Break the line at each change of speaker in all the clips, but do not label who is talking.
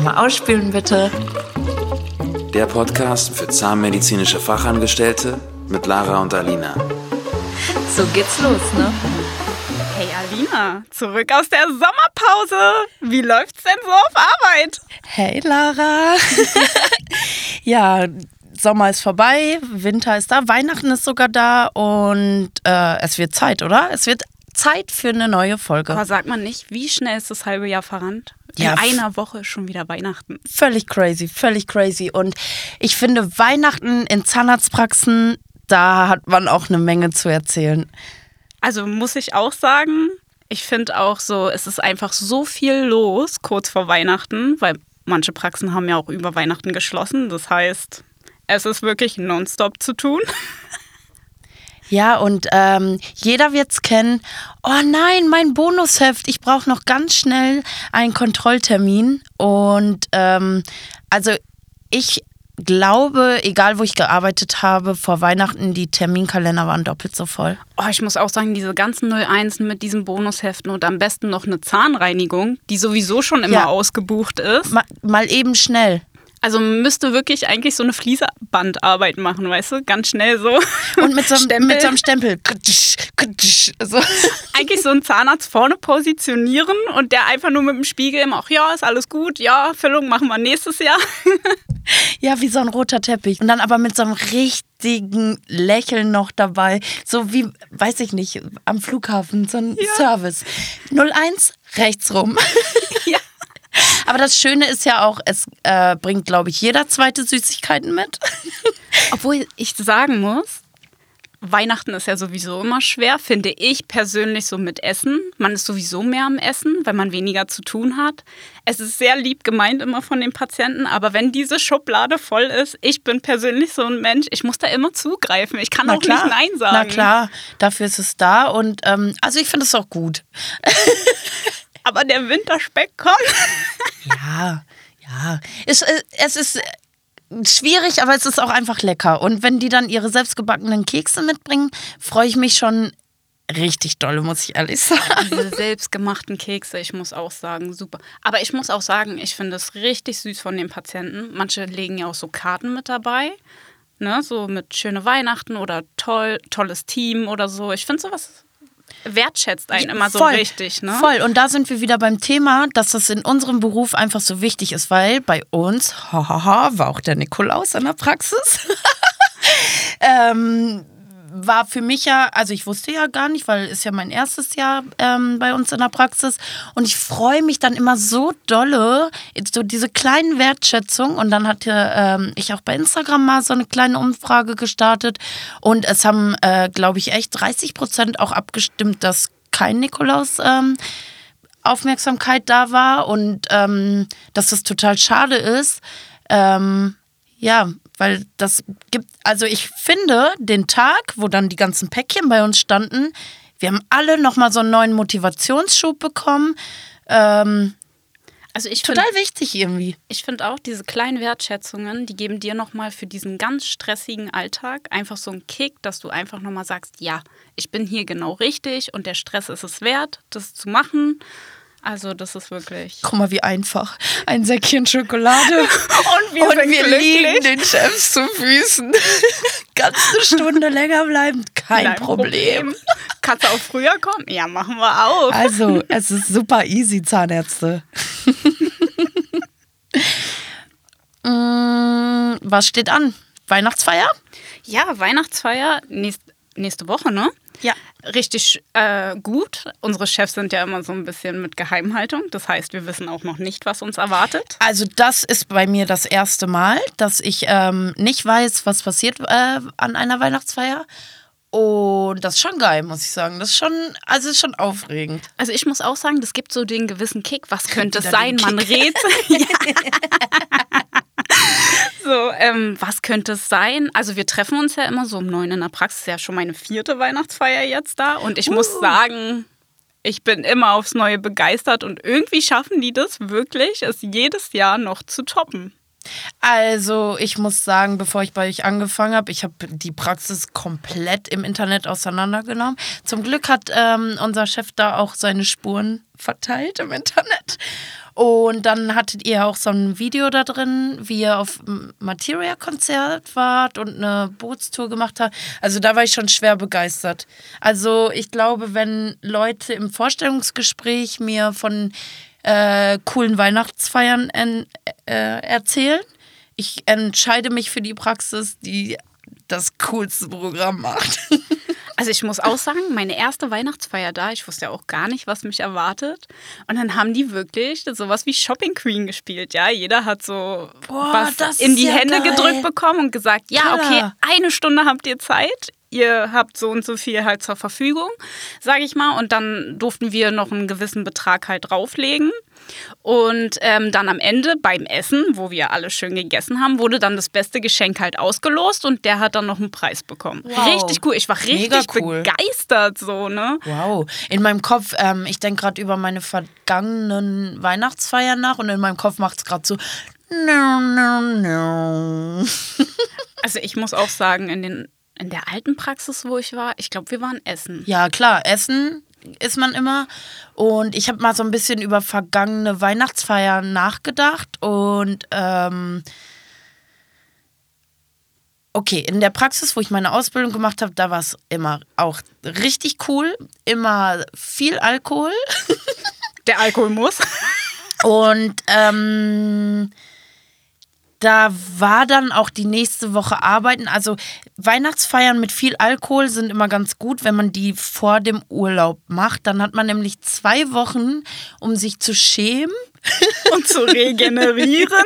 Einmal ausspülen bitte.
Der Podcast für zahnmedizinische Fachangestellte mit Lara und Alina.
So geht's los, ne?
Hey Alina, zurück aus der Sommerpause. Wie läuft's denn so auf Arbeit?
Hey Lara. ja, Sommer ist vorbei, Winter ist da, Weihnachten ist sogar da und äh, es wird Zeit, oder? Es wird Zeit für eine neue Folge.
Aber sagt man nicht, wie schnell ist das halbe Jahr verrannt?
Ja,
In einer Woche schon wieder Weihnachten.
Völlig crazy, völlig crazy. Und ich finde, Weihnachten in Zahnarztpraxen, da hat man auch eine Menge zu erzählen.
Also muss ich auch sagen, ich finde auch so, es ist einfach so viel los kurz vor Weihnachten, weil manche Praxen haben ja auch über Weihnachten geschlossen. Das heißt, es ist wirklich nonstop zu tun.
Ja, und ähm, jeder wird's kennen. Oh nein, mein Bonusheft. Ich brauche noch ganz schnell einen Kontrolltermin. Und ähm, also ich glaube, egal wo ich gearbeitet habe, vor Weihnachten, die Terminkalender waren doppelt so voll.
Oh, ich muss auch sagen, diese ganzen 01 mit diesen Bonusheften und am besten noch eine Zahnreinigung, die sowieso schon immer
Ja.
ausgebucht ist.
Ma mal eben schnell.
Also müsste wirklich eigentlich so eine Fließbandarbeit machen, weißt du? Ganz schnell so.
Und mit so, einem-
Stempel.
mit so einem Stempel. So.
eigentlich so einen Zahnarzt vorne positionieren und der einfach nur mit dem Spiegel immer auch, ja, ist alles gut, ja, Füllung machen wir nächstes Jahr.
Ja, wie so ein roter Teppich. Und dann aber mit so einem richtigen Lächeln noch dabei. So wie, weiß ich nicht, am Flughafen, so ein Service. 01, rechts rum.
Ja.
Aber das Schöne ist ja auch, es äh, bringt, glaube ich, jeder zweite Süßigkeiten mit.
Obwohl ich sagen muss, Weihnachten ist ja sowieso immer schwer, finde ich persönlich so mit Essen. Man ist sowieso mehr am Essen, weil man weniger zu tun hat. Es ist sehr lieb gemeint immer von den Patienten, aber wenn diese Schublade voll ist, ich bin persönlich so ein Mensch, ich muss da immer zugreifen. Ich kann auch nicht Nein sagen.
Na klar, dafür ist es da. Und ähm, also ich finde es auch gut.
Aber der Winterspeck kommt.
Ja, ja. Es, äh, es ist äh, schwierig, aber es ist auch einfach lecker. Und wenn die dann ihre selbstgebackenen Kekse mitbringen, freue ich mich schon richtig dolle, muss ich ehrlich sagen.
Diese selbstgemachten Kekse, ich muss auch sagen, super. Aber ich muss auch sagen, ich finde es richtig süß von den Patienten. Manche legen ja auch so Karten mit dabei. Ne, so mit schöne Weihnachten oder toll, tolles Team oder so. Ich finde sowas wertschätzt einen immer so
Voll,
richtig, ne?
Voll. Und da sind wir wieder beim Thema, dass das in unserem Beruf einfach so wichtig ist, weil bei uns, hahaha, war auch der Nikolaus in der Praxis. ähm, war für mich ja, also ich wusste ja gar nicht, weil ist ja mein erstes Jahr ähm, bei uns in der Praxis. Und ich freue mich dann immer so dolle, so diese kleinen Wertschätzung und dann hatte ähm, ich auch bei Instagram mal so eine kleine Umfrage gestartet. Und es haben, äh, glaube ich, echt 30 Prozent auch abgestimmt, dass kein Nikolaus ähm, Aufmerksamkeit da war. Und ähm, dass das total schade ist. Ähm, ja, weil das gibt, also ich finde, den Tag, wo dann die ganzen Päckchen bei uns standen, wir haben alle nochmal so einen neuen Motivationsschub bekommen. Ähm,
Also ich finde
total wichtig irgendwie.
ich find auch, diese kleinen Wertschätzungen, die geben dir nochmal für diesen ganz stressigen Alltag einfach so einen Kick, dass du einfach nochmal sagst, ja, ich bin hier genau richtig und der Stress ist es wert, das zu machen. Also das ist wirklich...
Guck mal, wie einfach. Ein Säckchen Schokolade.
Und wir,
und wir liegen den Chefs zu Füßen. Ganz eine Stunde länger bleiben, kein,
Kein
Problem.
Kannst du auch früher kommen? Ja, machen wir auch.
Also, es ist super easy, Zahnärzte. Mm, Was steht an? Weihnachtsfeier?
Ja, Weihnachtsfeier nächst, nächste Woche, ne?
Ja.
Richtig äh, gut. Unsere Chefs sind ja immer so ein bisschen mit Geheimhaltung. Das heißt, wir wissen auch noch nicht, was uns erwartet.
Also das ist bei mir das erste Mal, dass ich ähm, nicht weiß, was passiert äh, an einer Weihnachtsfeier. Und das ist schon geil, muss ich sagen. Das ist schon, also ist schon aufregend.
Also ich muss auch sagen, das gibt so den gewissen Kick. Was könnte es sein? Man rät. So, ähm, was könnte es sein? Also wir treffen uns ja immer so um neun in der Praxis. Ja, schon meine vierte Weihnachtsfeier jetzt da. Und ich muss sagen, ich bin immer aufs Neue begeistert und irgendwie schaffen die das wirklich, es jedes Jahr noch zu toppen.
Also, ich muss sagen, bevor ich bei euch angefangen habe, ich habe die Praxis komplett im Internet auseinandergenommen. Zum Glück hat ähm, unser Chef da auch seine Spuren verteilt im Internet. Und dann hattet ihr auch so ein Video da drin, wie ihr auf Materia-Konzert wart und eine Bootstour gemacht habt. Also da war ich schon schwer begeistert. Also ich glaube, wenn Leute im Vorstellungsgespräch mir von äh, coolen Weihnachtsfeiern äh, erzählen, ich entscheide mich für die Praxis, die das coolste Programm macht.
Also ich muss auch sagen, meine erste Weihnachtsfeier da, ich wusste ja auch gar nicht, was mich erwartet. Und dann haben die wirklich sowas wie Shopping Queen gespielt. Ja, jeder hat so
Boah,
was in die
ja
Hände
geil.
gedrückt bekommen und gesagt, ja, okay, eine Stunde habt ihr Zeit. Ihr habt so und so viel halt zur Verfügung, sage ich mal. Und dann durften wir noch einen gewissen Betrag halt drauflegen. Und ähm, dann am Ende beim Essen, wo wir alle schön gegessen haben, wurde dann das beste Geschenk halt ausgelost und der hat dann noch einen Preis bekommen.
Wow.
Richtig cool. Ich war richtig
cool.
begeistert so, ne?
Wow. In meinem Kopf, ähm, ich denke gerade über meine vergangenen Weihnachtsfeiern nach und in meinem Kopf macht es gerade so. No, no, no.
Also ich muss auch sagen, in, den, in der alten Praxis, wo ich war, ich glaube, wir waren essen.
Ja, klar, Essen ist man immer. Und ich habe mal so ein bisschen über vergangene Weihnachtsfeiern nachgedacht. Und ähm, okay, in der Praxis, wo ich meine Ausbildung gemacht habe, da war es immer auch richtig cool. Immer viel Alkohol.
Der Alkohol muss.
Und ähm, da war dann auch die nächste Woche arbeiten. Also Weihnachtsfeiern mit viel Alkohol sind immer ganz gut, wenn man die vor dem Urlaub macht. Dann hat man nämlich zwei Wochen, um sich zu schämen.
Und zu regenerieren.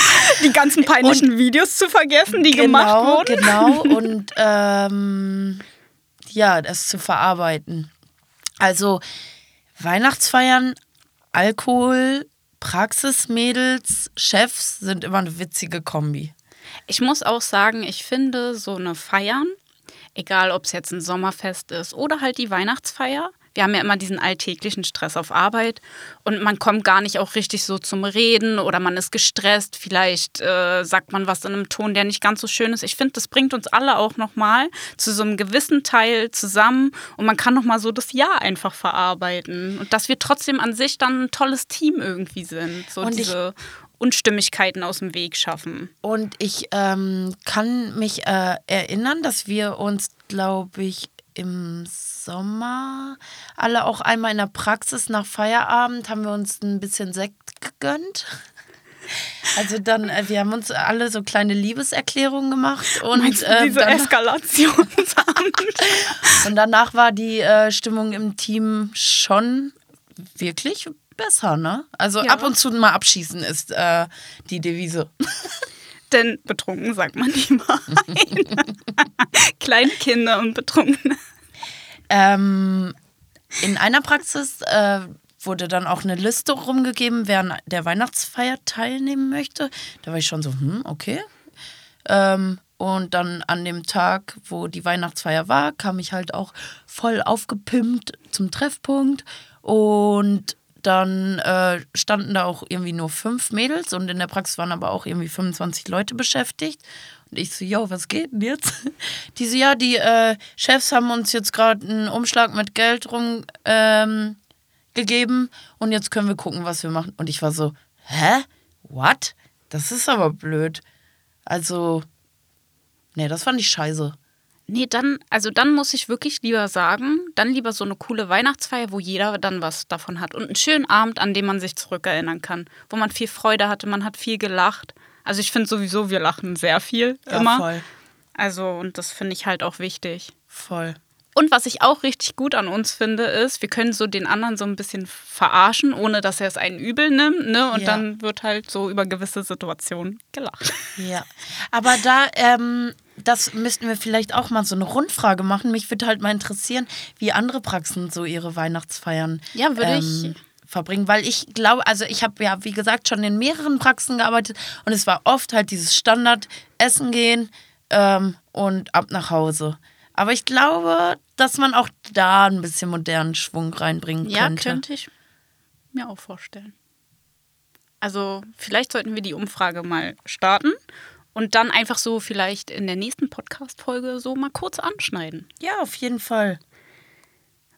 Die ganzen peinlichen Videos zu vergessen, die gemacht wurden.
Genau, und ähm, ja, das zu verarbeiten. Also Weihnachtsfeiern, Alkohol, Praxismädels, Chefs sind immer eine witzige Kombi.
Ich muss auch sagen, ich finde so eine Feiern, egal ob es jetzt ein Sommerfest ist oder halt die Weihnachtsfeier, wir haben ja immer diesen alltäglichen Stress auf Arbeit und man kommt gar nicht auch richtig so zum Reden oder man ist gestresst. Vielleicht äh, sagt man was in einem Ton, der nicht ganz so schön ist. Ich finde, das bringt uns alle auch nochmal zu so einem gewissen Teil zusammen und man kann nochmal so das Jahr einfach verarbeiten und dass wir trotzdem an sich dann ein tolles Team irgendwie sind. So
Und
diese Unstimmigkeiten aus dem Weg schaffen.
Und ich ähm, kann mich äh, erinnern, dass wir uns, glaube ich, im Sommer alle auch einmal in der Praxis nach Feierabend haben wir uns ein bisschen Sekt gegönnt. Also dann, äh, wir haben uns alle so kleine Liebeserklärungen gemacht und,
Meinst du
äh,
diese
dann,
Eskalationsabend?
und danach war die äh, Stimmung im Team schon wirklich besser, ne? Also
Ja.
ab und zu mal abschießen ist äh, die Devise.
Denn betrunken sagt man niemals. Kleine Kinder und Betrunkene.
Ähm, in einer Praxis äh, wurde dann auch eine Liste rumgegeben, wer an der Weihnachtsfeier teilnehmen möchte. Da war ich schon so, hm, okay. Ähm, und dann an dem Tag, wo die Weihnachtsfeier war, kam ich halt auch voll aufgepimpt zum Treffpunkt. Und dann äh, standen da auch irgendwie nur fünf Mädels und in der Praxis waren aber auch irgendwie 25 Leute beschäftigt. Und ich so, yo, was geht denn jetzt? Die so, ja, die äh, Chefs haben uns jetzt gerade einen Umschlag mit Geld rum ähm, und jetzt können wir gucken, was wir machen. Und ich war so, hä? What? Das ist aber blöd. Also, nee, das fand ich scheiße.
Nee, dann, also dann muss ich wirklich lieber sagen, dann lieber so eine coole Weihnachtsfeier, wo jeder dann was davon hat. Und einen schönen Abend, an dem man sich zurückerinnern kann. Wo man viel Freude hatte, man hat viel gelacht. Also ich finde sowieso, wir lachen sehr viel
Ja,
immer.
voll.
Also, und das finde ich halt auch wichtig.
Voll.
Und was ich auch richtig gut an uns finde, ist, wir können so den anderen so ein bisschen verarschen, ohne dass er es einen übel nimmt. Ne? Und
Ja.
dann wird halt so über gewisse Situationen gelacht.
Ja. Aber da, ähm, das müssten wir vielleicht auch mal so eine Rundfrage machen. Mich würde halt mal interessieren, wie andere Praxen so ihre Weihnachtsfeiern
Ja, würde
ähm,
ich-
verbringen. Weil ich glaube, also ich habe ja, wie gesagt, schon in mehreren Praxen gearbeitet und es war oft halt dieses Standard Essen gehen ähm, und ab nach Hause. Aber ich glaube, dass man auch da ein bisschen modernen Schwung reinbringen
Ja,
könnte.
könnte ich mir auch vorstellen. Also vielleicht sollten wir die Umfrage mal starten und dann einfach so vielleicht in der nächsten Podcast-Folge so mal kurz anschneiden.
Ja, auf jeden Fall.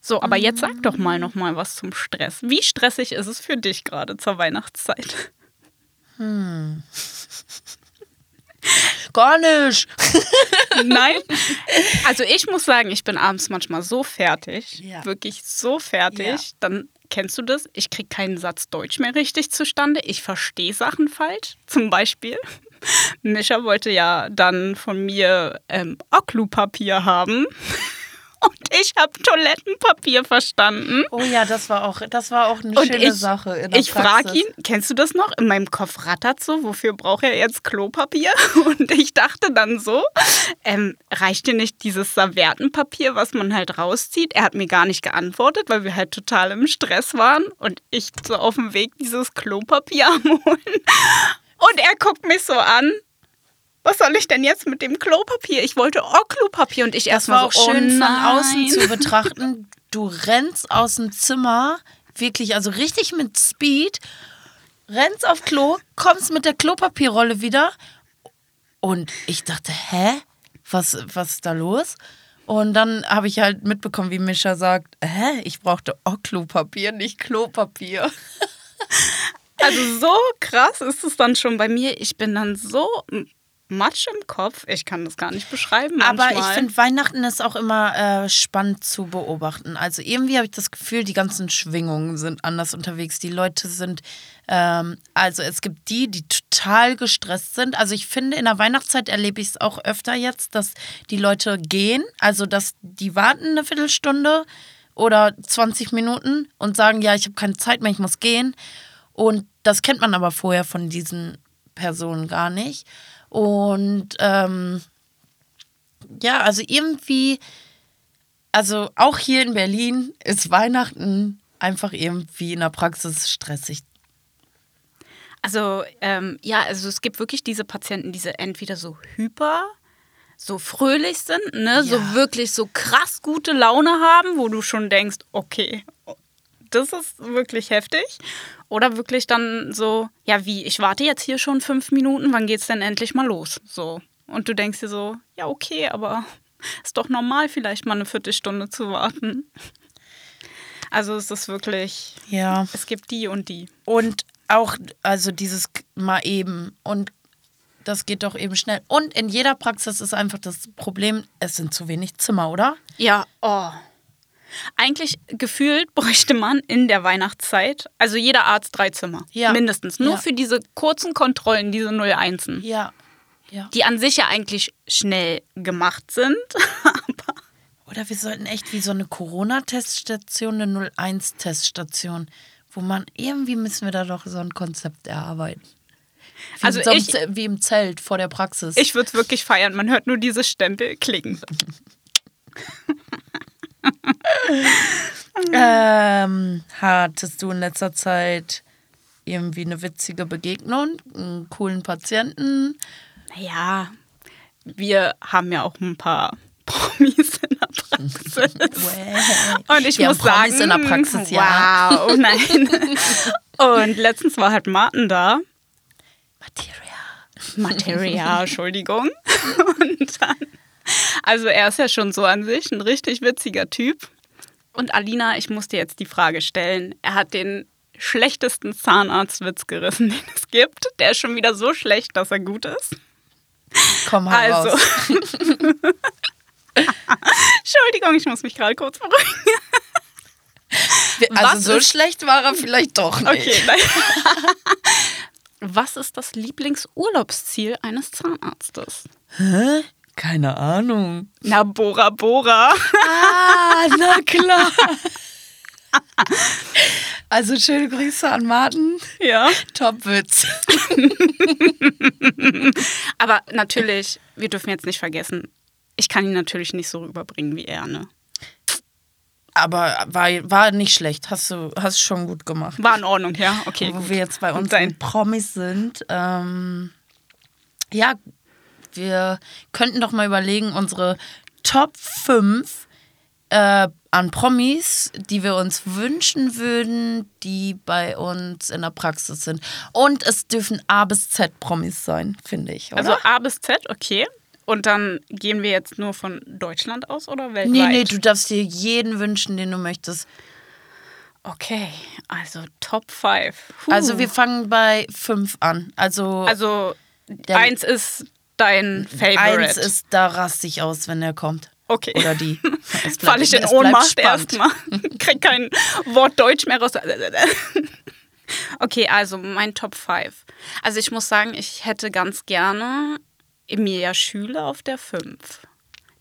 So, aber jetzt sag doch mal noch mal was zum Stress. Wie stressig ist es für dich gerade zur Weihnachtszeit?
Gar nicht.
Nein. Also ich muss sagen, ich bin abends manchmal so fertig,
Ja.
wirklich so fertig.
Ja.
Dann kennst du das? Ich kriege keinen Satz Deutsch mehr richtig zustande. Ich verstehe Sachen falsch. Zum Beispiel, Mischa wollte ja dann von mir ähm, Oklupapier haben. Und ich habe Toilettenpapier verstanden.
Oh ja, das war auch, das war auch eine
Und
schöne
ich,
Sache. In der
ich frage ihn, kennst du das noch? In meinem Kopf rattert so, wofür braucht er jetzt Klopapier? Und ich dachte dann so, ähm, reicht dir nicht dieses Serviettenpapier, was man halt rauszieht? Er hat mir gar nicht geantwortet, weil wir halt total im Stress waren und ich so auf dem Weg dieses Klopapier am holen. Und er guckt mich so an. Was soll ich denn jetzt mit dem Klopapier? Ich wollte auch Klopapier und ich erstmal
war auch
so, oh
schön von
nein.
außen zu betrachten. Du rennst aus dem Zimmer, wirklich, also richtig mit Speed, rennst auf Klo, kommst mit der Klopapierrolle wieder. Und ich dachte, hä? Was, was ist da los? Und dann habe ich halt mitbekommen, wie Mischa sagt, hä, ich brauchte auch Klopapier, nicht Klopapier.
Also so krass ist es dann schon bei mir. Ich bin dann so matsch im Kopf. Ich kann das gar nicht beschreiben. Manchmal.
Aber ich finde, Weihnachten ist auch immer äh, spannend zu beobachten. Also irgendwie habe ich das Gefühl, die ganzen Schwingungen sind anders unterwegs. Die Leute sind, ähm, also es gibt die, die total gestresst sind. Also ich finde, in der Weihnachtszeit erlebe ich es auch öfter jetzt, dass die Leute gehen, also dass die warten eine Viertelstunde oder 20 Minuten und sagen, ja, ich habe keine Zeit mehr, ich muss gehen. Und das kennt man aber vorher von diesen Personen gar nicht. Und ähm, ja, also irgendwie, also auch hier in Berlin ist Weihnachten einfach irgendwie in der Praxis stressig.
Also, ähm, ja, also es gibt wirklich diese Patienten, die so entweder so hyper, so fröhlich sind, ne, so
Ja.
wirklich so krass gute Laune haben, wo du schon denkst, okay, das ist wirklich heftig. Oder wirklich dann so, ja, wie, ich warte jetzt hier schon fünf Minuten, wann geht's denn endlich mal los? So. Und du denkst dir so, ja, okay, aber ist doch normal, vielleicht mal eine Viertelstunde zu warten. Also es ist wirklich,
Ja.
es gibt die und die.
Und auch, also dieses mal eben und das geht doch eben schnell. Und in jeder Praxis ist einfach das Problem, es sind zu wenig Zimmer, oder?
Ja, oh. Eigentlich gefühlt bräuchte man in der Weihnachtszeit, also jeder Arzt drei Zimmer.
Ja.
Mindestens. Nur
Ja.
für diese kurzen Kontrollen, diese 01.
Ja. Ja.
Die an sich ja eigentlich schnell gemacht sind.
Oder wir sollten echt wie so eine Corona-Teststation, eine 01-Teststation, wo man irgendwie müssen wir da doch so ein Konzept erarbeiten. Wie,
Also
einem
ich-
wie im Zelt vor der Praxis.
Ich würde es wirklich feiern. Man hört nur diese Stempel klicken.
ähm, hattest du in letzter Zeit irgendwie eine witzige Begegnung, einen coolen Patienten?
Naja, wir haben ja auch ein paar Promis in der Praxis. Und ich
Wir
muss
Promis
sagen,
in der Praxis, ja.
wow, nein. Und letztens war halt Martin da.
Materia.
Materia, Entschuldigung. Und dann, also er ist ja schon so an sich ein richtig witziger Typ. Und Alina, ich muss dir jetzt die Frage stellen. Er hat den schlechtesten Zahnarztwitz gerissen, den es gibt. Der ist schon wieder so schlecht, dass er gut ist.
Komm
Also.
heraus.
Entschuldigung, ich muss mich gerade kurz beruhigen.
Also
was
so
ist-
schlecht war er vielleicht doch nicht.
Okay, nein. Was ist das Lieblingsurlaubsziel eines Zahnarztes?
Hä? Keine Ahnung.
Na, Bora Bora.
Ah, na klar. Also schöne Grüße an Martin.
Ja.
Top-Witz.
Aber natürlich, wir dürfen jetzt nicht vergessen, ich kann ihn natürlich nicht so rüberbringen wie er, ne?
Aber war, war nicht schlecht. Hast du hast schon gut gemacht.
War in Ordnung, ja? Okay.
Wo
gut.
wir jetzt bei uns
dein-
Promis sind. Ähm, ja, wir könnten doch mal überlegen, unsere Top 5 äh, an Promis, die wir uns wünschen würden, die bei uns in der Praxis sind. Und es dürfen A bis Z Promis sein, finde ich. Oder?
Also A bis Z, okay. Und dann gehen wir jetzt nur von Deutschland aus oder weltweit?
Nee, nee, du darfst dir jeden wünschen, den du möchtest.
Okay, also Top 5.
Also wir fangen bei fünf an. Also,
Also eins ist dein Favorite.
eins ist, da raste ich aus, wenn er kommt.
okay.
Oder die.
Falle ich in Ohnmacht erstmal. Krieg kein Wort Deutsch mehr raus. Okay, also mein Top 5. Also ich muss sagen, ich hätte ganz gerne Emilia Schüle auf der 5.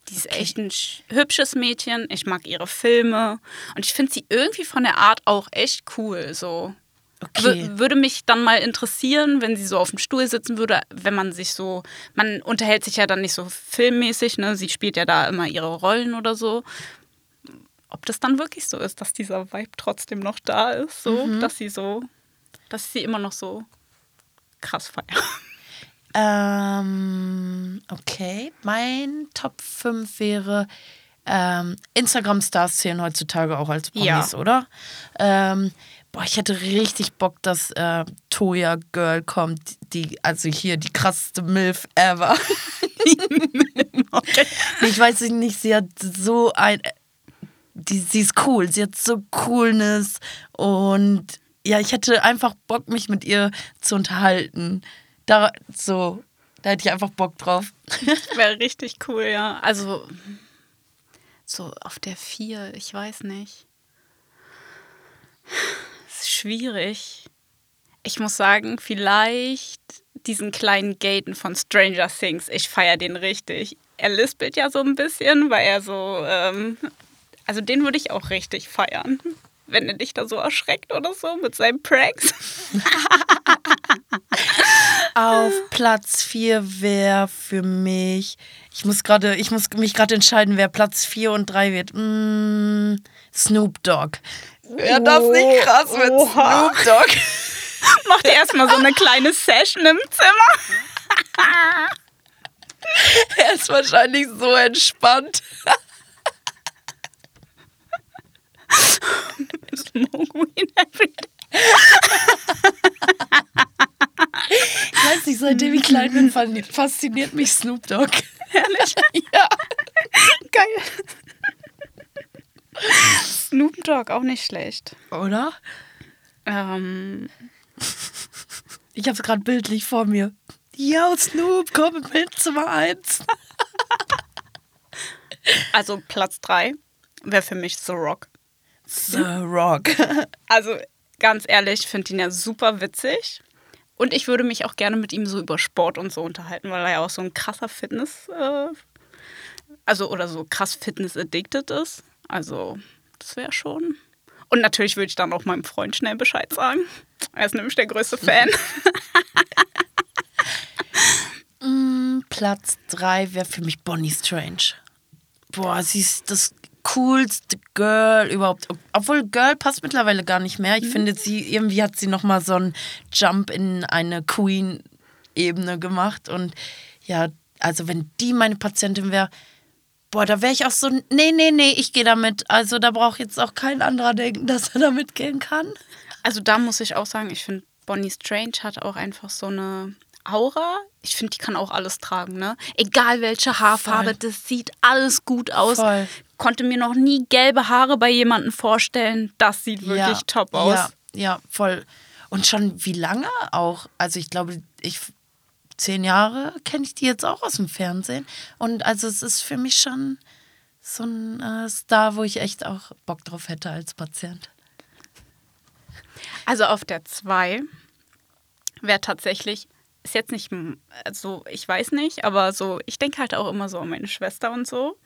Die ist echt ein sch- hübsches Mädchen. Ich mag ihre Filme. Und ich finde sie irgendwie von der Art auch echt cool. So.
Okay.
W würde mich dann mal interessieren, wenn sie so auf dem Stuhl sitzen würde, wenn man sich so, man unterhält sich ja dann nicht so filmmäßig, ne? Sie spielt ja da immer ihre Rollen oder so. Ob das dann wirklich so ist, dass dieser Vibe trotzdem noch da ist, so, dass sie so, dass sie immer noch so krass feier.
Ähm, okay. Mein Top 5 wäre ähm, Instagram-Stars zählen heutzutage auch als Ponys,
Ja.
oder? Ähm, boah, ich hätte richtig Bock, dass äh, Toya Girl kommt, die, also hier die krasseste MILF ever. Nee, ich weiß nicht, sie hat so ein. Die, sie ist cool, sie hat so Coolness und ja, ich hätte einfach Bock, mich mit ihr zu unterhalten. Da, so, da hätte ich einfach Bock drauf.
Wäre richtig cool, ja. Also, so auf der 4, ich weiß nicht. Schwierig. Ich muss sagen, vielleicht diesen kleinen Gaten von Stranger Things. Ich feiere den richtig. Er lispelt ja so ein bisschen, weil er so. Ähm, also, den würde ich auch richtig feiern. Wenn er dich da so erschreckt oder so mit seinen Pranks.
Auf Platz 4 wäre für mich. Ich muss gerade, ich muss mich gerade entscheiden, wer Platz 4 und 3 wird. Mm, Snoop Dogg. Wäre das nicht krass mit
Oha.
Snoop Dogg?
Macht er erstmal so eine kleine Session im Zimmer.
Er ist wahrscheinlich so entspannt.
Smoke weed every day.
Ich weiß nicht, seitdem ich klein bin, fasziniert mich Snoop Dogg. Ehrlich? ja.
Geil. Snoop Dogg, auch nicht schlecht.
Oder?
Ähm,
Ich hab's gerade bildlich vor mir. Yo, Snoop, komm im Zimmer 1.
also Platz 3 wäre für mich The Rock.
The Rock.
Also ganz ehrlich, ich finde ihn ja super witzig. Und ich würde mich auch gerne mit ihm so über Sport und so unterhalten, weil er ja auch so ein krasser Fitness, äh, also oder so krass Fitness-addicted ist. Also, das wäre schon. Und natürlich würde ich dann auch meinem Freund schnell Bescheid sagen. Er ist nämlich der größte Fan.
Platz 3 wäre für mich Bonnie Strange. Boah, sie ist das coolste Girl überhaupt. Obwohl Girl passt mittlerweile gar nicht mehr. Ich finde, sie irgendwie hat sie noch mal so einen Jump in eine Queen-Ebene gemacht. Und ja, also wenn die meine Patientin wäre, boah, da wäre ich auch so, nee, nee, nee, ich gehe damit. Also da braucht jetzt auch kein anderer denken, dass er damit gehen kann.
Also da muss ich auch sagen, ich finde, Bonnie Strange hat auch einfach so eine Aura. Ich finde, die kann auch alles tragen, ne? Egal welche Haarfarbe,
Voll.
das sieht alles gut aus.
Voll.
Konnte mir noch nie gelbe Haare bei jemandem vorstellen. Das sieht wirklich top aus.
Ja, ja, voll. Und schon wie lange auch? Also ich glaube, ich zehn Jahre kenne ich die jetzt auch aus dem Fernsehen. Und also es ist für mich schon so ein äh, Star, wo ich echt auch Bock drauf hätte als Patient.
Also auf der 2 wäre tatsächlich, ist jetzt nicht, also ich weiß nicht, aber so, ich denke halt auch immer so an meine Schwester und so.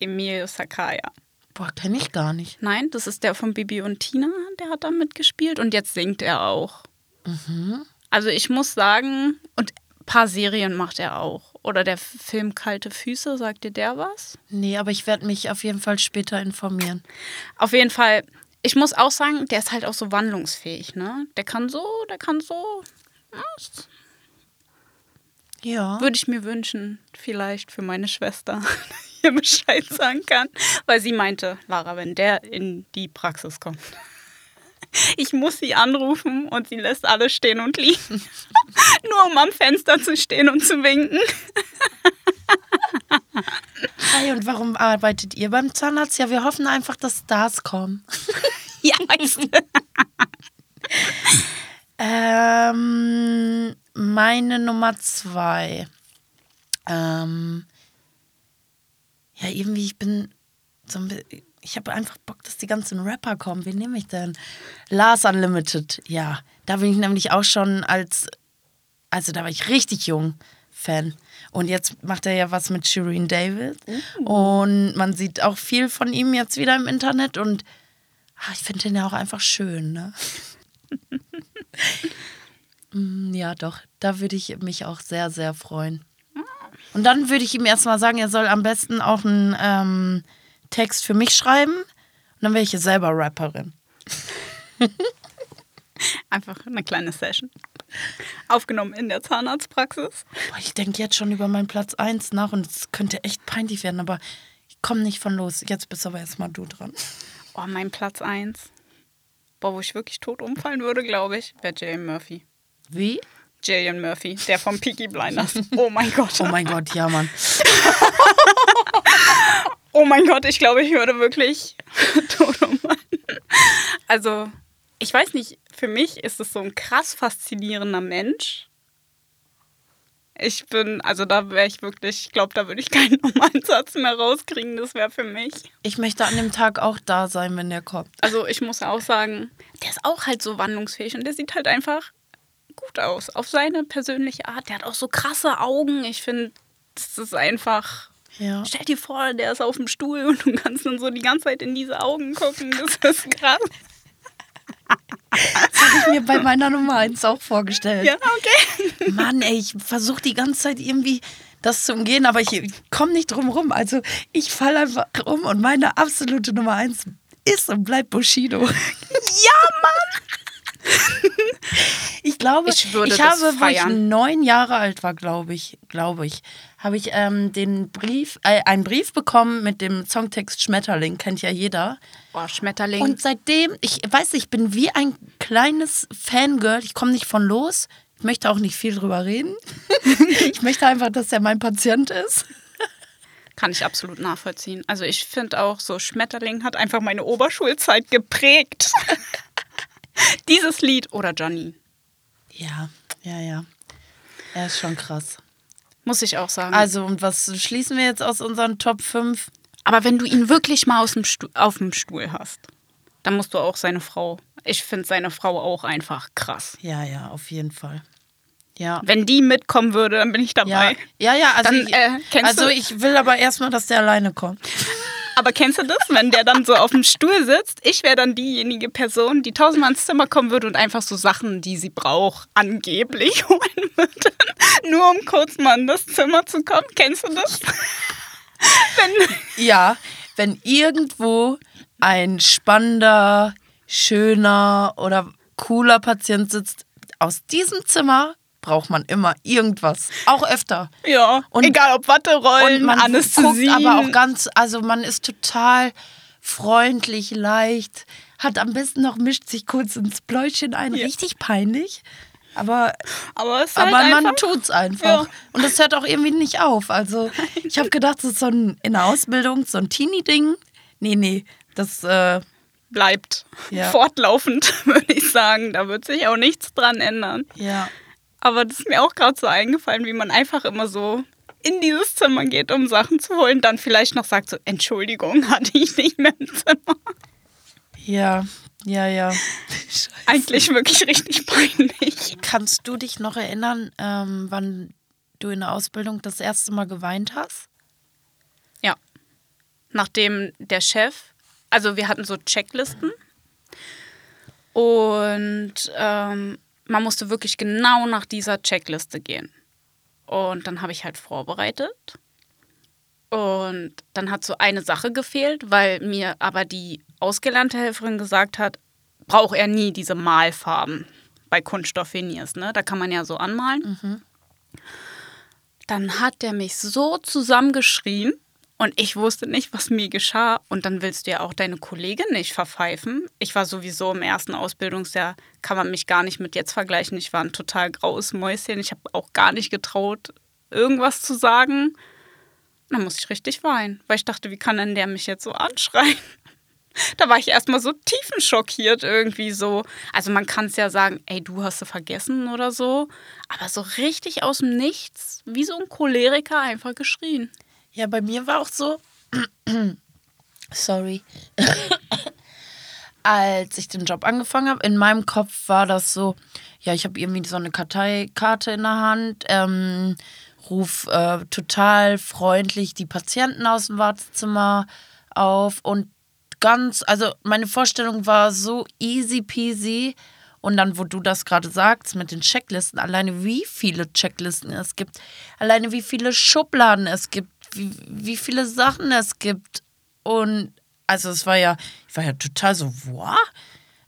Emilio Sakaya.
Boah, kenne ich gar nicht.
Nein, das ist der von Bibi und Tina, der hat da mitgespielt und jetzt singt er auch. Also ich muss sagen, und paar Serien macht er auch. Oder der Film Kalte Füße, sagt dir der was?
Nee, aber ich werde mich auf jeden Fall später informieren.
Auf jeden Fall, ich muss auch sagen, der ist halt auch so wandlungsfähig, ne? Der kann so, der kann so. Ja. Würde ich mir wünschen, vielleicht für meine Schwester, dass ich ihr Bescheid sagen kann. Weil sie meinte, Lara, wenn der in die Praxis kommt, ich muss sie anrufen und sie lässt alles stehen und liegen. Nur um am Fenster zu stehen und zu winken.
Hi, und warum arbeitet ihr beim Zahnarzt? Ja, wir hoffen einfach, dass Stars kommen.
Ja.
Ähm, meine Nummer zwei. Ähm, ja, irgendwie, ich bin so ein bi- Ich habe einfach Bock, dass die ganzen Rapper kommen. Wen nehme ich denn? Lars Unlimited, ja. Da bin ich nämlich auch schon als. Also, da war ich richtig jung Fan. Und jetzt macht er ja was mit Shireen David. Und man sieht auch viel von ihm jetzt wieder im Internet. Und ah, ich finde den ja auch einfach schön, ne? Mm, Ja, doch. Da würde ich mich auch sehr, sehr freuen. Und dann würde ich ihm erstmal sagen, er soll am besten auch einen ähm, Text für mich schreiben. Und dann wäre ich ja selber Rapperin.
Einfach eine kleine Session. Aufgenommen in der Zahnarztpraxis.
Boah, ich denke jetzt schon über meinen Platz 1 nach und es könnte echt peinlich werden, aber ich komme nicht von los. Jetzt bist aber erstmal du dran.
Oh, mein Platz 1. Boah, wo ich wirklich tot umfallen würde, glaube ich, wäre Jillian Murphy.
Wie?
Jillian Murphy, der vom Peaky Blinders. Oh mein Gott.
Oh mein Gott, ja, Mann.
Oh mein Gott, ich glaube, ich würde wirklich tot umfallen. Also, ich weiß nicht, für mich ist es so ein krass faszinierender Mensch. Ich bin, also da wäre ich wirklich, ich glaube, da würde ich keinen normalen Satz mehr rauskriegen. Das wäre für mich.
Ich möchte an dem Tag auch da sein, wenn der kommt.
Also ich muss auch sagen, der ist auch halt so wandlungsfähig und der sieht halt einfach gut aus. Auf seine persönliche Art. Der hat auch so krasse Augen. Ich finde, das ist einfach.
Ja.
Stell dir vor, der ist auf dem Stuhl und du kannst dann so die ganze Zeit in diese Augen gucken. Das ist krass.
Das habe ich mir bei meiner Nummer 1 auch vorgestellt.
Ja, okay.
Mann, ey, ich versuche die ganze Zeit irgendwie das zu umgehen, aber ich komme nicht drum rum. Also ich falle einfach um und meine absolute Nummer 1 ist und bleibt Bushido.
Ja, Mann.
Ich glaube,
Ich das
habe, wo ich neun Jahre alt war, glaube ich, glaube ich, habe ich ähm, den Brief, äh, einen Brief bekommen mit dem Songtext Schmetterling, kennt ja jeder.
Boah, Schmetterling.
Und seitdem, ich weiß, ich bin wie ein kleines Fangirl, ich komme nicht von los. Ich möchte auch nicht viel drüber reden. ich möchte einfach, dass er mein Patient ist.
Kann ich absolut nachvollziehen. Also ich finde auch, so Schmetterling hat einfach meine Oberschulzeit geprägt. Dieses Lied oder Johnny.
Ja, ja, ja. Er ist schon krass.
Muss ich auch sagen.
Also, und was schließen wir jetzt aus unseren Top 5?
Aber wenn du ihn wirklich mal aus dem auf dem Stuhl hast, dann musst du auch seine Frau. Ich finde seine Frau auch einfach krass.
Ja, ja, auf jeden Fall. Ja.
Wenn die mitkommen würde, dann bin ich
Ja,
dabei.
ja, ja also,
Dann,
ich,
äh,
also
du-
ich will aber erstmal, dass der alleine kommt.
Aber kennst du das, wenn der dann so auf dem Stuhl sitzt? Ich wäre dann diejenige Person, die tausendmal ins Zimmer kommen würde und einfach so Sachen, die sie braucht, angeblich holen würde. Nur um kurz mal in das Zimmer zu kommen. Kennst du das? Wenn,
Ja, wenn irgendwo ein spannender, schöner oder cooler Patient sitzt, aus diesem Zimmer braucht man immer irgendwas. Auch öfter.
ja,
Und-
egal ob Watterollen,
Und man
Anästhesie.
guckt aber auch ganz, also man ist total freundlich, leicht, hat am besten noch, mischt sich kurz ins Bläutchen ein.
Ja.
Richtig peinlich. Aber,
aber es
aber
halt
man
einfach,
tut's einfach.
Ja.
Und das hört auch irgendwie nicht auf. Also ich habe gedacht, das ist so ein, in der Ausbildung so ein Teenie-Ding. Nee, nee, das, äh,
bleibt
Ja.
fortlaufend, würde ich sagen. Da wird sich auch nichts dran ändern.
ja.
Aber das ist mir auch gerade so eingefallen, wie man einfach immer so in dieses Zimmer geht, um Sachen zu holen, dann vielleicht noch sagt so, Entschuldigung, hatte ich nicht mehr im Zimmer.
Ja, ja, ja.
Eigentlich wirklich richtig peinlich.
Kannst du dich noch erinnern, ähm, wann du in der Ausbildung das erste Mal geweint hast?
Ja. Nachdem der Chef, also wir hatten so Checklisten und ähm, man musste wirklich genau nach dieser Checkliste gehen. Und dann habe ich halt vorbereitet. Und dann hat so eine Sache gefehlt, weil mir aber die ausgelernte Helferin gesagt hat, braucht er nie diese Malfarben bei Kunststoffveniers, ne? Da kann man ja so anmalen. Dann hat der mich so zusammengeschrien und ich wusste nicht, was mir geschah. Und dann willst du ja auch deine Kollegin nicht verpfeifen. Ich war sowieso im ersten Ausbildungsjahr, kann man mich gar nicht mit jetzt vergleichen. Ich war ein total graues Mäuschen. Ich habe auch gar nicht getraut, irgendwas zu sagen. Dann musste ich richtig weinen, weil ich dachte, wie kann denn der mich jetzt so anschreien? Da war ich erstmal so tiefenschockiert irgendwie so. Also man kann es ja sagen, ey, du hast sie vergessen oder so. Aber so richtig aus dem Nichts, wie so ein Choleriker einfach geschrien.
Ja, bei mir war auch so, sorry, als ich den Job angefangen habe, in meinem Kopf war das so, ja, ich habe irgendwie so eine Karteikarte in der Hand, ähm, ruf äh, total freundlich die Patienten aus dem Wartezimmer auf und ganz, also meine Vorstellung war so easy peasy. Und dann, wo du das gerade sagst mit den Checklisten, alleine wie viele Checklisten es gibt, alleine wie viele Schubladen es gibt, wie, wie viele Sachen es gibt. Und also es war ja, ich war ja total so, wow,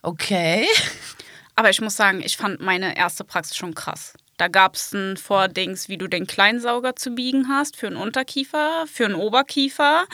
okay.
Aber ich muss sagen, ich fand meine erste Praxis schon krass. Da gab es ein Vordings, wie du den Kleinsauger zu biegen hast für einen Unterkiefer, für einen Oberkiefer.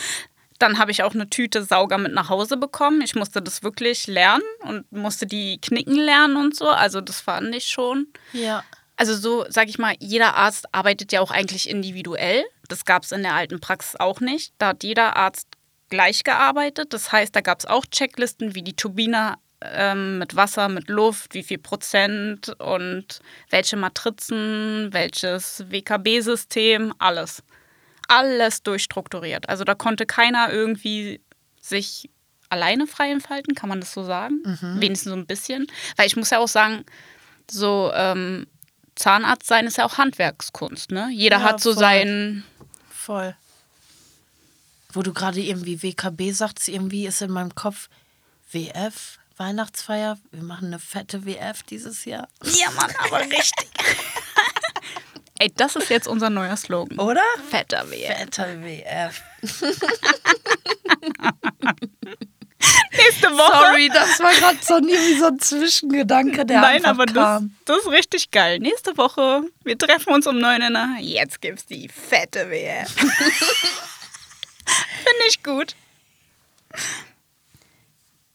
Dann habe ich auch eine Tüte Sauger mit nach Hause bekommen. Ich musste das wirklich lernen und musste die knicken lernen und so. Also das fand ich schon.
Ja.
Also so, sag ich mal, jeder Arzt arbeitet ja auch eigentlich individuell. Das gab es in der alten Praxis auch nicht. Da hat jeder Arzt gleich gearbeitet. Das heißt, da gab es auch Checklisten, wie die Turbine ähm, mit Wasser, mit Luft, wie viel Prozent und welche Matrizen, welches WKB-System, alles alles durchstrukturiert. Also da konnte keiner irgendwie sich alleine frei entfalten, kann man das so sagen? Mhm. Wenigstens so ein bisschen. Weil ich muss ja auch sagen, so ähm, Zahnarzt sein ist ja auch Handwerkskunst, ne? Jeder ja, hat so voll. seinen.
Voll. Wo du gerade irgendwie WKB sagst, irgendwie ist in meinem Kopf WF, Weihnachtsfeier. Wir machen eine fette WF dieses Jahr.
Ja, Mann, aber richtig. Ey, das ist jetzt unser neuer Slogan.
Oder?
Fetter WF.
Fetter WF.
Nächste Woche.
Sorry, das war gerade so so ein Zwischengedanke, der
Nein, aber
kam.
Das, das ist richtig geil. Nächste Woche, wir treffen uns um 9 Uhr. Jetzt gibt's die fette WF. Finde ich gut.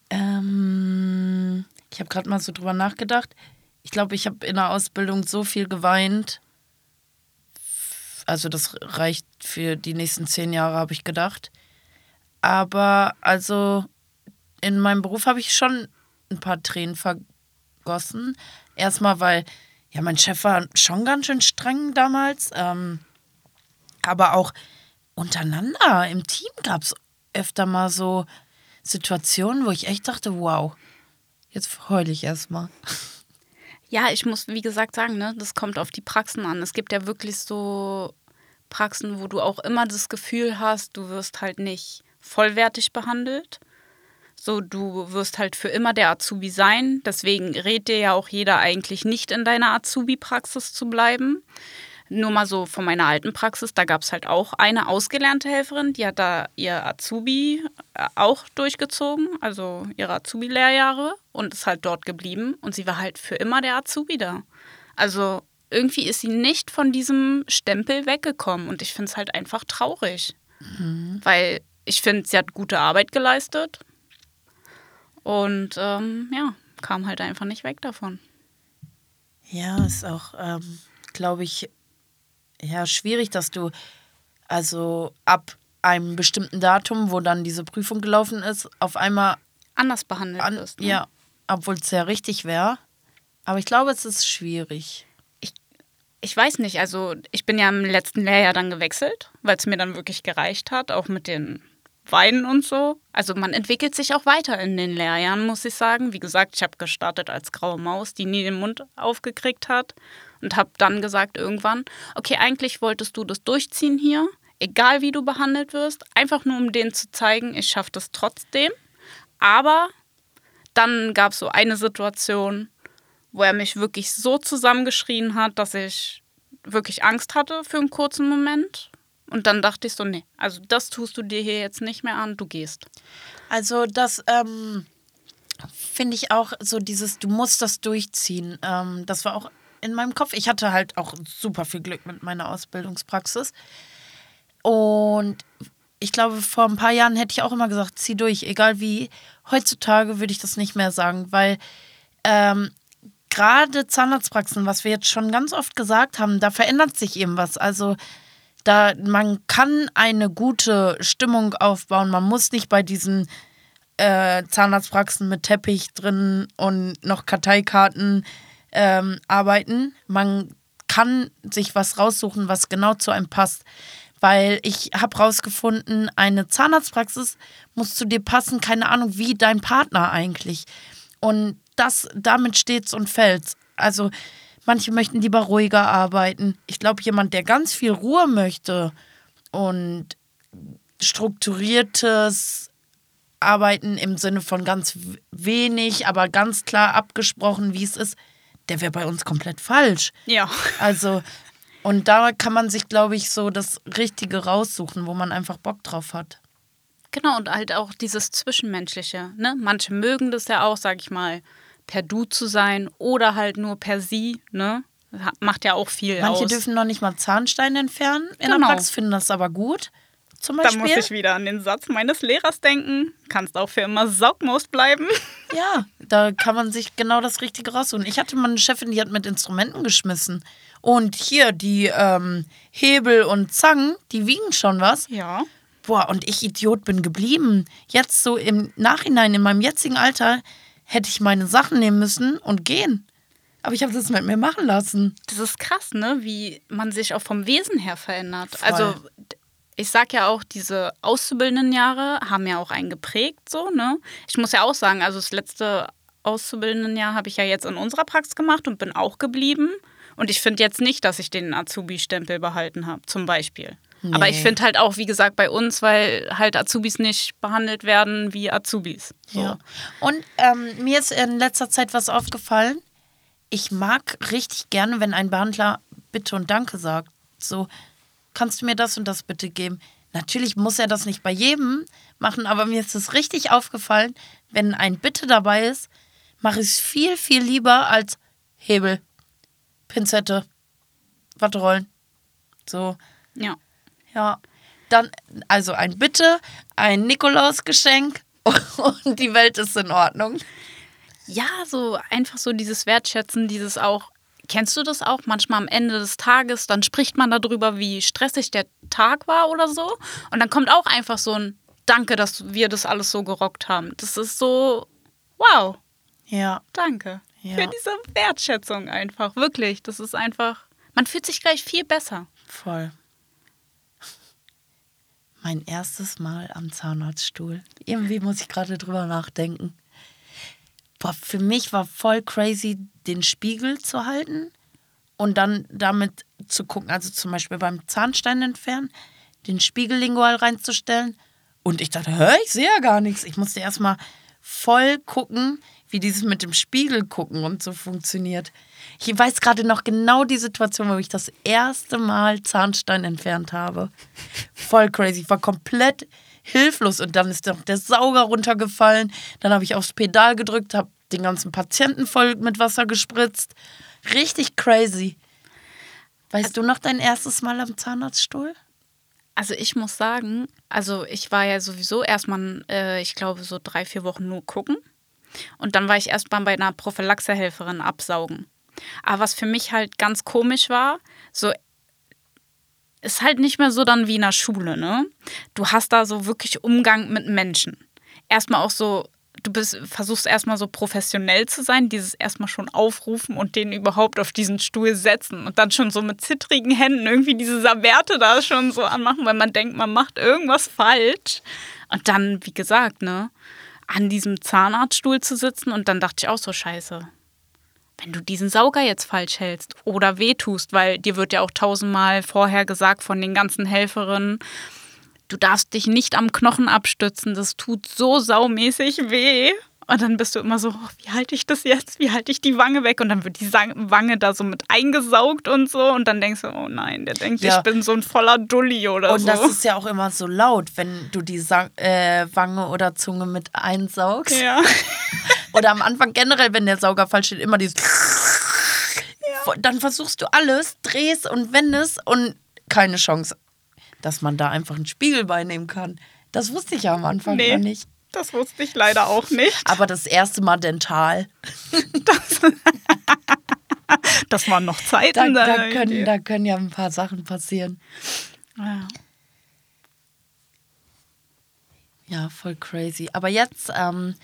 Ähm, ich habe gerade mal so drüber nachgedacht. Ich glaube, ich habe in der Ausbildung so viel geweint also das reicht für die nächsten zehn Jahre, habe ich gedacht. Aber also in meinem Beruf habe ich schon ein paar Tränen vergossen. Erstmal, weil ja mein Chef war schon ganz schön streng damals. Ähm, aber auch untereinander im Team gab es öfter mal so Situationen, wo ich echt dachte, wow, jetzt heule ich erstmal.
Ja, ich muss, wie gesagt, sagen, ne, das kommt auf die Praxen an. Es gibt ja wirklich so Praxen, wo du auch immer das Gefühl hast, du wirst halt nicht vollwertig behandelt. So, du wirst halt für immer der Azubi sein. Deswegen rät dir ja auch jeder eigentlich nicht in deiner Azubi-Praxis zu bleiben. Nur mal so von meiner alten Praxis, da gab es halt auch eine ausgelernte Helferin, die hat da ihr Azubi äh, auch durchgezogen, also ihre Azubi-Lehrjahre und ist halt dort geblieben und sie war halt für immer der Azubi da. Also irgendwie ist sie nicht von diesem Stempel weggekommen und ich finde es halt einfach traurig, mhm. weil ich finde, sie hat gute Arbeit geleistet und ähm, ja, kam halt einfach nicht weg davon.
Ja, ist auch, ähm, glaube ich, ja, schwierig, dass du also ab einem bestimmten Datum, wo dann diese Prüfung gelaufen ist, auf einmal
anders behandelt an, wirst.
Ne? Ja, obwohl es ja richtig wäre. Aber ich glaube, es ist schwierig.
Ich, ich weiß nicht, also ich bin ja im letzten Lehrjahr dann gewechselt, weil es mir dann wirklich gereicht hat, auch mit den Weinen und so. Also man entwickelt sich auch weiter in den Lehrjahren, muss ich sagen. Wie gesagt, ich habe gestartet als graue Maus, die nie den Mund aufgekriegt hat und habe dann gesagt irgendwann, okay, eigentlich wolltest du das durchziehen hier, egal wie du behandelt wirst, einfach nur um denen zu zeigen, ich schaffe das trotzdem. Aber dann gab es so eine Situation, wo er mich wirklich so zusammengeschrien hat, dass ich wirklich Angst hatte für einen kurzen Moment. Und dann dachte ich so, nee, also das tust du dir hier jetzt nicht mehr an, du gehst.
Also das ähm, finde ich auch so dieses, du musst das durchziehen. Ähm, das war auch in meinem Kopf. Ich hatte halt auch super viel Glück mit meiner Ausbildungspraxis. Und ich glaube, vor ein paar Jahren hätte ich auch immer gesagt, zieh durch, egal wie. Heutzutage würde ich das nicht mehr sagen, weil ähm, gerade Zahnarztpraxen, was wir jetzt schon ganz oft gesagt haben, da verändert sich eben was. Also Da, man kann eine gute Stimmung aufbauen. Man muss nicht bei diesen äh, Zahnarztpraxen mit Teppich drin und noch Karteikarten ähm, arbeiten. Man kann sich was raussuchen, was genau zu einem passt. Weil ich habe rausgefunden, eine Zahnarztpraxis muss zu dir passen, keine Ahnung, wie dein Partner eigentlich. Und das, damit steht's und fällt's. Also manche möchten lieber ruhiger arbeiten. Ich glaube, jemand, der ganz viel Ruhe möchte und strukturiertes Arbeiten im Sinne von ganz wenig, aber ganz klar abgesprochen, wie es ist, der wäre bei uns komplett falsch.
Ja.
Also, und da kann man sich, glaube ich, so das Richtige raussuchen, wo man einfach Bock drauf hat.
Genau, und halt auch dieses Zwischenmenschliche. Ne? Manche mögen das ja auch, sag ich mal, per Du zu sein oder halt nur per Sie. Ne? Macht ja auch viel
Manche
aus.
dürfen noch nicht mal Zahnsteine entfernen in
Genau.
der Praxis, finden das aber gut. Zum
da
Beispiel.
muss ich wieder an den Satz meines Lehrers denken. Kannst auch für immer Saugmaus bleiben.
Ja, da kann man sich genau das Richtige raussuchen. Ich hatte mal eine Chefin, die hat mit Instrumenten geschmissen. Und hier die ähm, Hebel und Zangen, die wiegen schon was.
Ja.
Boah, und ich Idiot bin geblieben. Jetzt so im Nachhinein, in meinem jetzigen Alter, hätte ich meine Sachen nehmen müssen und gehen. Aber ich habe das mit mir machen lassen.
Das ist krass, ne? Wie man sich auch vom Wesen her verändert.
Voll.
Also ich sag ja auch, diese Auszubildendenjahre haben ja auch einen geprägt, so, ne? Ich muss ja auch sagen, also das letzte Auszubildendenjahr habe ich ja jetzt in unserer Praxis gemacht und bin auch geblieben. Und ich finde jetzt nicht, dass ich den Azubi-Stempel behalten habe, zum Beispiel. Aber ich
Nee.
finde halt auch, wie gesagt, bei uns, weil halt Azubis nicht behandelt werden wie Azubis. So.
Ja. Und ähm, mir ist in letzter Zeit was aufgefallen. Ich mag richtig gerne, wenn ein Behandler Bitte und Danke sagt. So, kannst du mir das und das bitte geben? Natürlich muss er das nicht bei jedem machen, aber mir ist es richtig aufgefallen, wenn ein Bitte dabei ist, mache ich es viel, viel lieber als Hebel, Pinzette, Watterollen. So,
Ja.
Ja. Dann, also ein Bitte, ein Nikolausgeschenk und die Welt ist in Ordnung.
Ja, so einfach so dieses Wertschätzen, dieses auch. Kennst du das auch? Manchmal am Ende des Tages, dann spricht man darüber, wie stressig der Tag war oder so. Und dann kommt auch einfach so ein Danke, dass wir das alles so gerockt haben. Das ist so, wow,
Ja.
danke.
Ja.
Für diese Wertschätzung einfach. Wirklich. Das ist einfach, man fühlt sich gleich viel besser.
Voll. Mein erstes Mal am Zahnarztstuhl. Irgendwie muss ich gerade drüber nachdenken. Boah, für mich war voll crazy, den Spiegel zu halten und dann damit zu gucken. Also zum Beispiel beim Zahnstein entfernen, den Spiegel lingual reinzustellen. Und ich dachte, hä, ich sehe ja gar nichts. Ich musste erstmal voll gucken, wie dieses mit dem Spiegel gucken und so funktioniert. Ich weiß gerade noch genau die Situation, wo ich das erste Mal Zahnstein entfernt habe. Voll crazy. Ich war komplett hilflos und dann ist noch der Sauger runtergefallen. Dann habe ich aufs Pedal gedrückt, habe den ganzen Patienten voll mit Wasser gespritzt. Richtig crazy. Weißt du noch dein erstes Mal am Zahnarztstuhl?
Also ich muss sagen, also ich war ja sowieso erstmal, äh, ich glaube, so drei, vier Wochen nur gucken. Und dann war ich erstmal bei einer Prophylaxehelferin absaugen. Aber was für mich halt ganz komisch war, so ist halt nicht mehr so dann wie in der Schule, ne? Du hast da so wirklich Umgang mit Menschen. Erstmal auch so, du bist, versuchst erstmal so professionell zu sein, dieses erstmal schon aufrufen und den überhaupt auf diesen Stuhl setzen und dann schon so mit zittrigen Händen irgendwie diese Serviette da schon so anmachen, weil man denkt, man macht irgendwas falsch. Und dann, wie gesagt, ne, an diesem Zahnarztstuhl zu sitzen und dann dachte ich auch so, scheiße, wenn du diesen Sauger jetzt falsch hältst oder wehtust, weil dir wird ja auch tausendmal vorher gesagt von den ganzen Helferinnen, du darfst dich nicht am Knochen abstützen, das tut so saumäßig weh. Und dann bist du immer so, oh, wie halte ich das jetzt? Wie halte ich die Wange weg? Und dann wird die Wange da so mit eingesaugt und so. Und dann denkst du, oh nein, der denkt,
Ja.
ich bin so ein voller Dulli oder
Und
so.
das ist ja auch immer so laut, wenn du die Sa äh, Wange oder Zunge mit einsaugst.
ja.
Oder am Anfang generell, wenn der Sauger falsch steht, immer dieses. Dann versuchst du alles, drehst und wendest und keine Chance, dass man da einfach einen Spiegel beinehmen kann. Das wusste ich ja am Anfang
Nee.
noch nicht.
Das wusste ich leider auch nicht.
Aber das erste Mal dental.
Das, das waren noch Zeiten.
Da, da, können, da können ja ein paar Sachen passieren. Ja. Ja, voll crazy. Aber jetzt, ähm,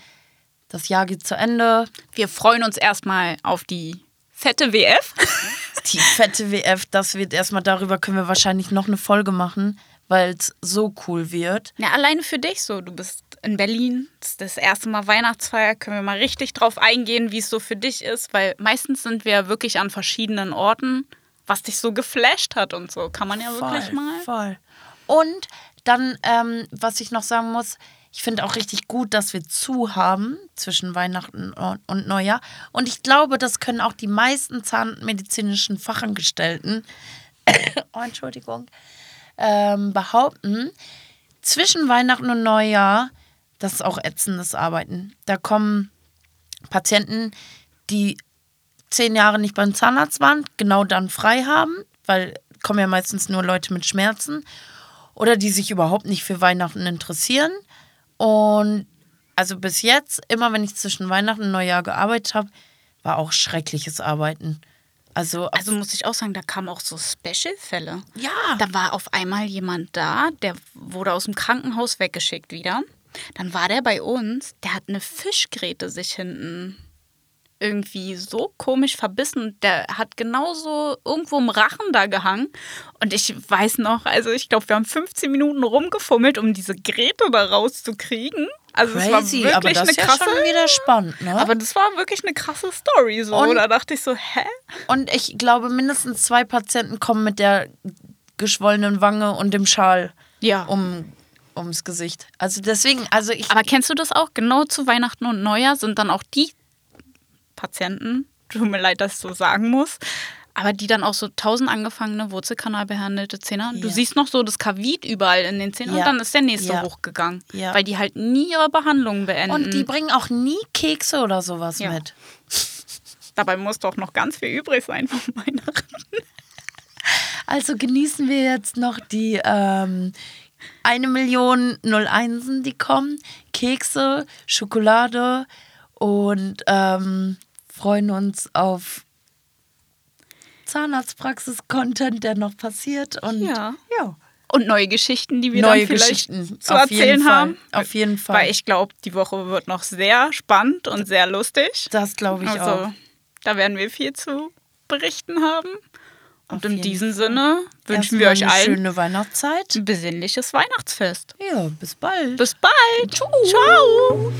das Jahr geht zu Ende.
Wir freuen uns erstmal auf die fette WF.
Die fette WF, das wird erstmal darüber können wir wahrscheinlich noch eine Folge machen weil es so cool wird.
Ja, alleine für dich so. Du bist in Berlin, das ist das erste Mal Weihnachtsfeier. Können wir mal richtig drauf eingehen, wie es so für dich ist, weil meistens sind wir wirklich an verschiedenen Orten, was dich so geflasht hat und so. Kann man ja wirklich mal.
Voll. Und dann, ähm, was ich noch sagen muss, ich finde auch richtig gut, dass wir zu haben zwischen Weihnachten und- und Neujahr. Und ich glaube, das können auch die meisten zahnmedizinischen Fachangestellten, oh, Entschuldigung, ähm, behaupten. Zwischen Weihnachten und Neujahr, das ist auch ätzendes Arbeiten. Da kommen Patienten, die zehn Jahre nicht beim Zahnarzt waren, genau dann frei haben, weil kommen ja meistens nur Leute mit Schmerzen oder die sich überhaupt nicht für Weihnachten interessieren. Und also bis jetzt, immer wenn ich zwischen Weihnachten und Neujahr gearbeitet habe, war auch schreckliches Arbeiten. Also,
Also muss ich auch sagen, da kamen auch so Special-Fälle.
ja,
Da war auf einmal jemand da, der wurde aus dem Krankenhaus weggeschickt wieder. Dann war der bei uns, der hat eine Fischgräte sich hinten irgendwie so komisch verbissen. Der hat genauso irgendwo im Rachen da gehangen. Und ich weiß noch, also ich glaube, wir haben 15 Minuten rumgefummelt, um diese Gräte da rauszukriegen. Also es war
crazy,
wirklich
aber das
eine
ist ja
krasse.
schon wieder spannend, ne?
aber das war wirklich eine krasse Story. So.
Und-
da dachte ich so, hä?
Und ich glaube, mindestens zwei Patienten kommen mit der geschwollenen Wange und dem Schal
Ja.
um, ums Gesicht. Also deswegen, also ich.
Aber kennst du das auch? Genau zu Weihnachten und Neujahr sind dann auch die Patienten, tut mir leid, dass ich so sagen muss, aber die dann auch so tausend angefangene Wurzelkanalbehandelte Zähne haben. Du
Ja.
siehst noch so das Kavit überall in den Zähnen
Ja.
und dann ist der nächste
Ja.
hochgegangen,
Ja.
weil die halt nie ihre Behandlung beenden.
und die bringen auch nie Kekse oder sowas
Ja.
mit.
Dabei muss doch noch ganz viel übrig sein von Weihnachten.
Also genießen wir jetzt noch die ähm, eine Million 01, die kommen, Kekse, Schokolade und ähm, freuen uns auf Zahnarztpraxis-Content, der noch passiert. Und
Ja.
ja.
Und neue Geschichten, die wir
Neue
dann vielleicht
Geschichten,
zu erzählen
Fall,
haben.
auf jeden Fall.
Weil ich glaube, die Woche wird noch sehr spannend und sehr lustig.
Das glaube ich
also,
auch.
da werden wir viel zu berichten haben. Und
Auf
in diesem Sinne wünschen
Erstmal
wir euch
eine
allen
schöne Weihnachtszeit.
ein besinnliches Weihnachtsfest.
Ja, bis bald.
Bis bald. Ciao.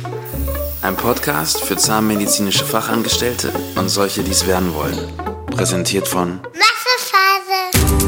Ein Podcast für zahnmedizinische Fachangestellte und solche, die es werden wollen. Präsentiert von
Wasserphase.